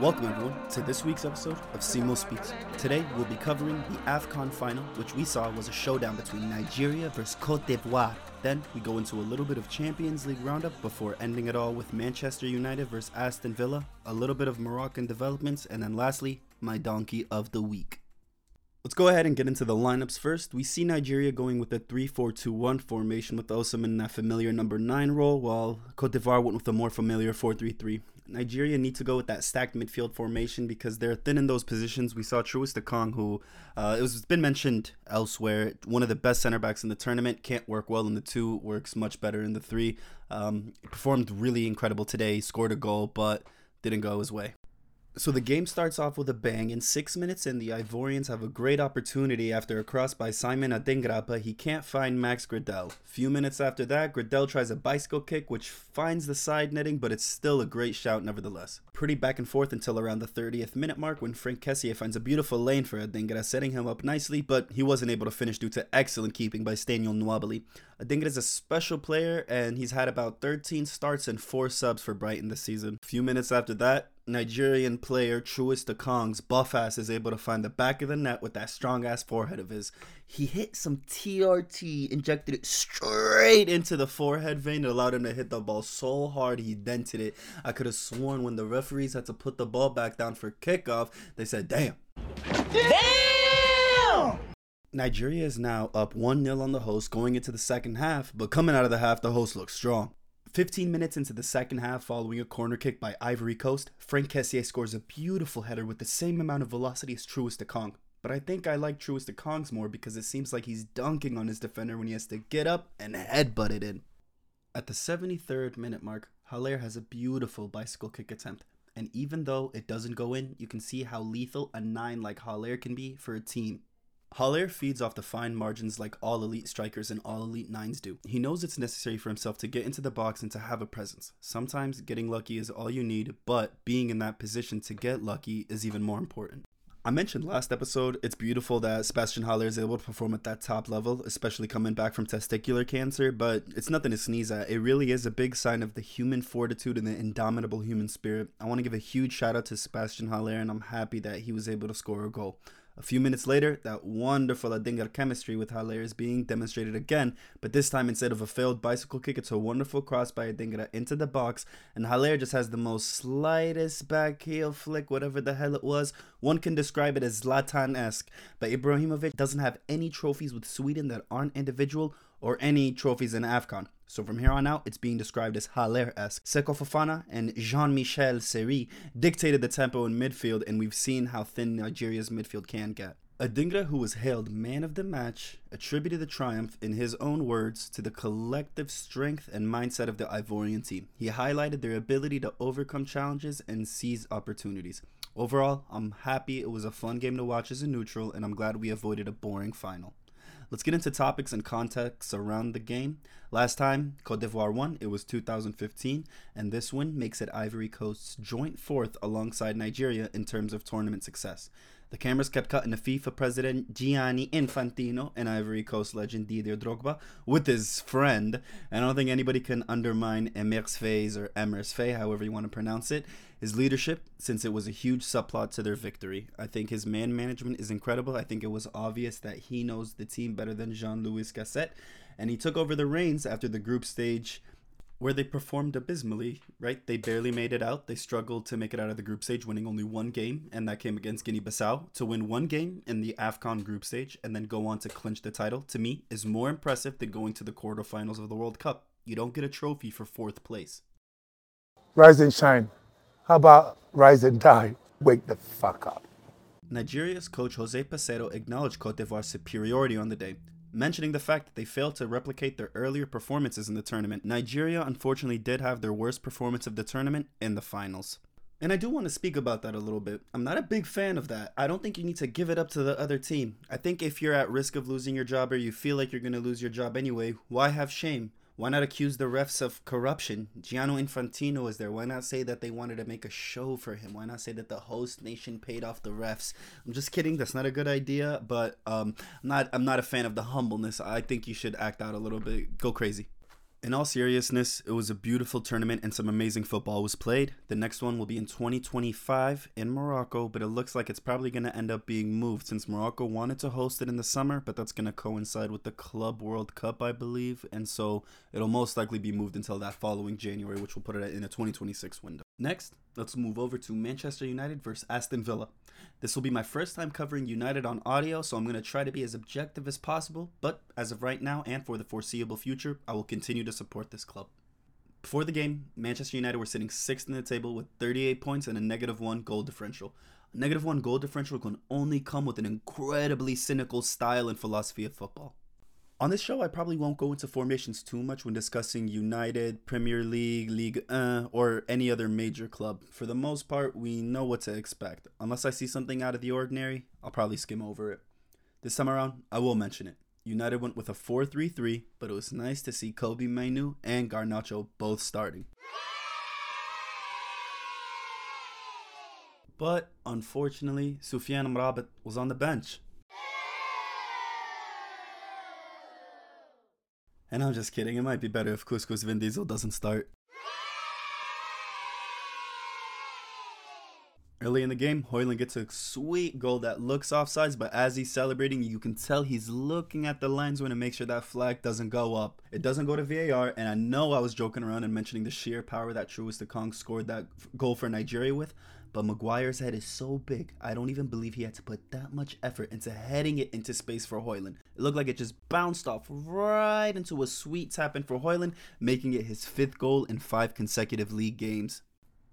Welcome everyone to this week's episode of Simo Speaks. Today we'll be covering the AFCON final, which we saw was a showdown between Nigeria versus Cote d'Ivoire. Then we go into a little bit of Champions League roundup before ending it all with Manchester United versus Aston Villa, a little bit of Moroccan developments, and then lastly, my donkey of the week. Let's go ahead and get into the lineups first. We see Nigeria going with a 3 4 2 1 formation with Osimhen in that familiar number 9 role, while Cote d'Ivoire went with a more familiar 4 3 3. Nigeria need to go with that stacked midfield formation because they're thin in those positions. We saw Troost-Ekong, who uh, it was been mentioned elsewhere, one of the best center backs in the tournament, can't work well in the two, works much better in the three. Um, performed really incredible today, scored a goal, but didn't go his way. So the game starts off with a bang. In six minutes in, the Ivorians have a great opportunity after a cross by Simon Adingra, but he can't find Max Gradel. Few minutes after that, Gradel tries a bicycle kick, which finds the side netting, but it's still a great shout nevertheless. Pretty back and forth until around the 30th minute mark when Frank Kessié finds a beautiful lane for Adingra, setting him up nicely, but he wasn't able to finish due to excellent keeping by Stanley Nwabali. Adingra is a special player, and he's had about 13 starts and 4 subs for Brighton this season. Few minutes after that, Nigerian player Troost-Ekong's buff ass is able to find the back of the net with that strong ass forehead of his. He hit some TRT, injected it straight into the forehead vein. It allowed him to hit the ball so hard he dented it. I could have sworn when the referees had to put the ball back down for kickoff, they said, damn. Damn! Nigeria is now up 1 0 on the host going into the second half, but coming out of the half, the host looks strong. 15 minutes into the second half, following a corner kick by Ivory Coast, Frank Kessié scores a beautiful header with the same amount of velocity as Troost-Ekong. But I think I like Troost-Ekong's more because it seems like he's dunking on his defender when he has to get up and headbutt it in. At the 73rd minute mark, Haller has a beautiful bicycle kick attempt. And even though it doesn't go in, you can see how lethal a 9 like Haller can be for a team Haller feeds off the fine margins like all elite strikers and all elite nines do. He knows it's necessary for himself to get into the box and to have a presence. Sometimes getting lucky is all you need, but being in that position to get lucky is even more important. I mentioned last episode, it's beautiful that Sebastian Haller is able to perform at that top level, especially coming back from testicular cancer, but it's nothing to sneeze at. It really is a big sign of the human fortitude and the indomitable human spirit. I want to give a huge shout out to Sebastian Haller, and I'm happy that he was able to score a goal. A few minutes later, that wonderful Adingra chemistry with Haller is being demonstrated again, but this time instead of a failed bicycle kick, it's a wonderful cross by Adingra into the box, and Haller just has the most slightest back heel flick, whatever the hell it was. One can describe it as Zlatan-esque, but Ibrahimovic doesn't have any trophies with Sweden that aren't individual or any trophies in AFCON. So from here on out, it's being described as Haller-esque. Seko Fofana and Jean-Michel Seri dictated the tempo in midfield, and we've seen how thin Nigeria's midfield can get. Adingra, who was hailed man of the match, attributed the triumph, in his own words, to the collective strength and mindset of the Ivorian team. He highlighted their ability to overcome challenges and seize opportunities. Overall, I'm happy it was a fun game to watch as a neutral, and I'm glad we avoided a boring final. Let's get into topics and context around the game. Last time Cote d'Ivoire won, it was 2015, and this win makes it Ivory Coast's joint fourth alongside Nigeria in terms of tournament success. The cameras kept cutting to FIFA president Gianni Infantino and Ivory Coast legend Didier Drogba with his friend. I don't think anybody can undermine Emir's Faye's or Emir's Faye, however you want to pronounce it his leadership, since it was a huge subplot to their victory. I think his man management is incredible. I think it was obvious that he knows the team better than Jean Louis Gasset, and he took over the reins after the group stage where they performed abysmally, right? They barely made it out. They struggled to make it out of the group stage, winning only one game, and that came against Guinea Bissau. To win one game in the AFCON group stage and then go on to clinch the title, to me, is more impressive than going to the quarterfinals of the World Cup. You don't get a trophy for fourth place. Rise and shine. How about rise and die? Wake the fuck up. Nigeria's coach Jose Peseiro acknowledged Cote d'Ivoire's superiority on the day, mentioning the fact that they failed to replicate their earlier performances in the tournament. Nigeria unfortunately did have their worst performance of the tournament in the finals. And I do want to speak about that a little bit. I'm not a big fan of that. I don't think you need to give it up to the other team. I think if you're at risk of losing your job or you feel like you're going to lose your job anyway, why have shame? Why not accuse the refs of corruption? Gianni Infantino is there. Why not say that they wanted to make a show for him? Why not say that the host nation paid off the refs? I'm just kidding. That's not a good idea. But um, I'm not. I'm not a fan of the humbleness. I think you should act out a little bit. Go crazy. In all seriousness, it was a beautiful tournament and some amazing football was played. The next one will be in 2025 in Morocco, but it looks like it's probably going to end up being moved since Morocco wanted to host it in the summer, but that's going to coincide with the Club World Cup, I believe. And so it'll most likely be moved until that following January, which will put it in a 2026 window. Next, let's move over to Manchester United versus Aston Villa. This will be my first time covering United on audio, so I'm going to try to be as objective as possible, but as of right now and for the foreseeable future, I will continue to support this club. Before the game, Manchester United were sitting sixth in the table with 38 points and a negative one goal differential. A negative one goal differential can only come with an incredibly cynical style and philosophy of football. On this show, I probably won't go into formations too much when discussing United, Premier League, League 1, or any other major club. For the most part, we know what to expect. Unless I see something out of the ordinary, I'll probably skim over it. This time around, I will mention it. United went with a 4 3 3, but it was nice to see Kobbie Mainoo and Garnacho both starting. But unfortunately, Soufiane Amrabat was on the bench. And I'm just kidding, it might be better if Couscous Vin Diesel doesn't start. Early in the game, Højlund gets a sweet goal that looks offsides, but as he's celebrating, you can tell he's looking at the linesman to make sure that flag doesn't go up. It doesn't go to VAR, and I know I was joking around and mentioning the sheer power that Troost-Ekong scored that goal for Nigeria with, but Maguire's head is so big, I don't even believe he had to put that much effort into heading it into space for Højlund. It looked like it just bounced off right into a sweet tap in for Højlund, making it his fifth goal in five consecutive league games.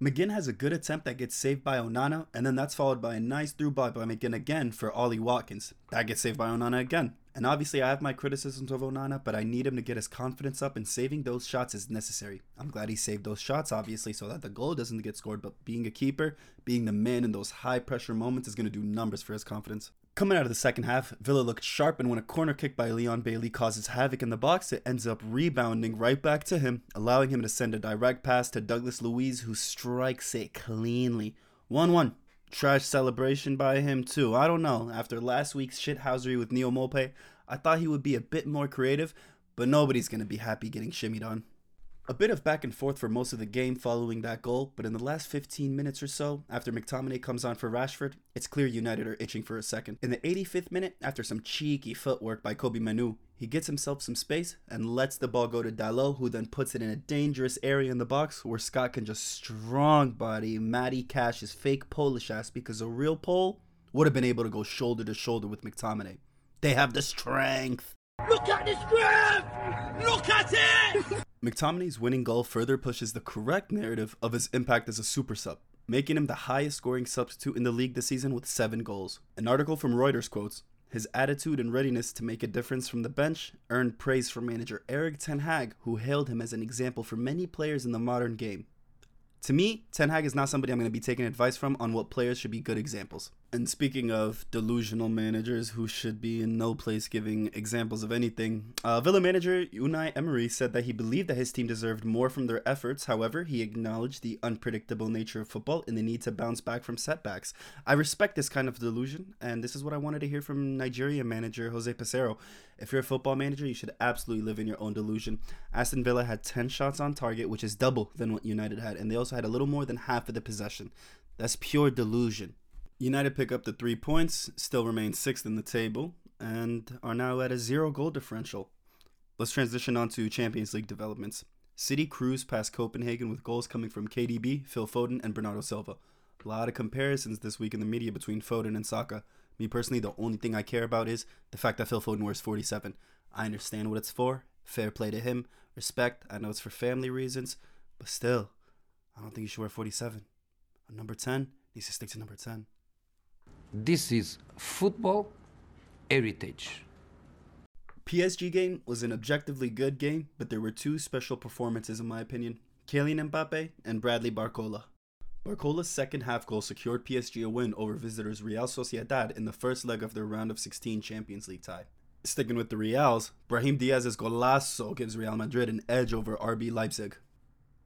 McGinn has a good attempt that gets saved by Onana, and then that's followed by a nice through ball by McGinn again for Ollie Watkins. That gets saved by Onana again. And obviously, I have my criticisms of Onana, but I need him to get his confidence up, and saving those shots is necessary. I'm glad he saved those shots, obviously, so that the goal doesn't get scored, but being a keeper, being the man in those high pressure moments is going to do numbers for his confidence. Coming out of the second half, Villa looked sharp, and when a corner kick by Leon Bailey causes havoc in the box, it ends up rebounding right back to him, allowing him to send a direct pass to Douglas Luiz, who strikes it cleanly. 1 1. Trash celebration by him, too. I don't know. After last week's shithousery with Neal Maupay, I thought he would be a bit more creative, but nobody's to be happy getting shimmied on. A bit of back and forth for most of the game following that goal, but in the last 15 minutes or so, after McTominay comes on for Rashford, it's clear United are itching for a second. In the 85th minute, after some cheeky footwork by Kobbie Mainoo, he gets himself some space and lets the ball go to Dalot, who then puts it in a dangerous area in the box where Scott can just strong body Matty Cash's fake Polish ass because a real Pole would have been able to go shoulder to shoulder with McTominay. They have the strength. Look at the strength! Look at it! McTominay's winning goal further pushes the correct narrative of his impact as a super sub, making him the highest scoring substitute in the league this season with seven goals. An article from Reuters quotes, his attitude and readiness to make a difference from the bench earned praise from manager Erik Ten Hag, who hailed him as an example for many players in the modern game. To me, Ten Hag is not somebody I'm going to be taking advice from on what players should be good examples. And speaking of delusional managers who should be in no place giving examples of anything, uh, Villa manager Unai Emery said that he believed that his team deserved more from their efforts. However, he acknowledged the unpredictable nature of football and the need to bounce back from setbacks. I respect this kind of delusion, and this is what I wanted to hear from Nigeria manager Jose Peseiro. If you're a football manager, you should absolutely live in your own delusion. Aston Villa had 10 shots on target, which is double than what United had, and they also had a little more than half of the possession. That's pure delusion. United pick up the three points, still remain sixth in the table, and are now at a zero goal differential. Let's transition on to Champions League developments. City cruise past Copenhagen with goals coming from KDB, Phil Foden, and Bernardo Silva. A lot of comparisons this week in the media between Foden and Saka. Me personally, the only thing I care about is the fact that Phil Foden wears 47. I understand what it's for. Fair play to him. Respect. I know it's for family reasons. But still, I don't think you should wear 47. A number 10 needs to stick to number 10. This is football heritage. PSG game was an objectively good game, but there were two special performances in my opinion. Kylian Mbappe and Bradley Barcola. Barcola's second half goal secured PSG a win over visitors Real Sociedad in the first leg of their round of 16 Champions League tie. Sticking with the Reals, Brahim Diaz's golazo gives Real Madrid an edge over RB Leipzig.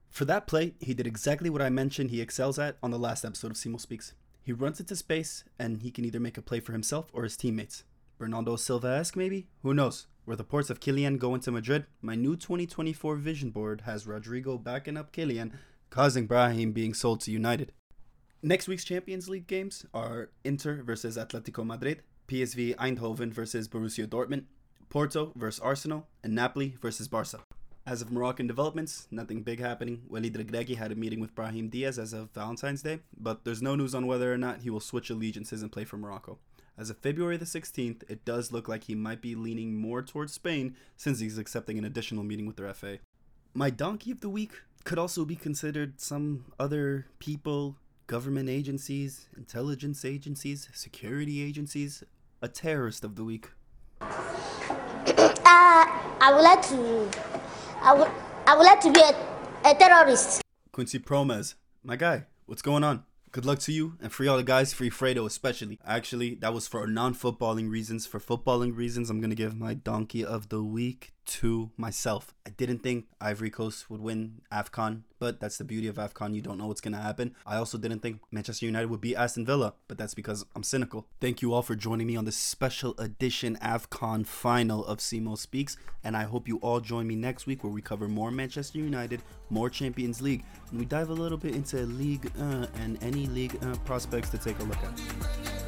For that play, he did exactly what I mentioned he excels at on the last episode of Simo Speaks. He runs into space, and he can either make a play for himself or his teammates. Bernardo Silva esque, maybe? Who knows? Where the ports of Kylian going to Madrid, my new 2024 vision board has Rodrygo backing up Kylian, causing Brahim being sold to United. Next week's Champions League games are Inter versus Atletico Madrid, PSV Eindhoven versus Borussia Dortmund, Porto versus Arsenal, and Napoli versus Barca. As of Moroccan developments, nothing big happening. Walid Regragui had a meeting with Brahim Diaz as of Valentine's Day, but there's no news on whether or not he will switch allegiances and play for Morocco. As of February the 16th, it does look like he might be leaning more towards Spain since he's accepting an additional meeting with their FA. My donkey of the week could also be considered some other people, government agencies, intelligence agencies, security agencies, a terrorist of the week. Uh, I would like to. I would. I would like to be a, a terrorist. Quincy Promes, my guy, what's going on? Good luck to you and free all the guys, free Fredo especially. Actually, that was for non footballing reasons. For footballing reasons, I'm to give my donkey of the week to myself. I didn't think Ivory Coast would win AFCON, but that's the beauty of AFCON. You don't know what's going to happen. I also didn't think Manchester United would beat Aston Villa, but that's because I'm cynical. Thank you all for joining me on this special edition AFCON final of Simo Speaks, and I hope you all join me next week where we cover more Manchester United, more Champions League, and we dive a little bit into League uh, and any league uh, prospects to take a look at.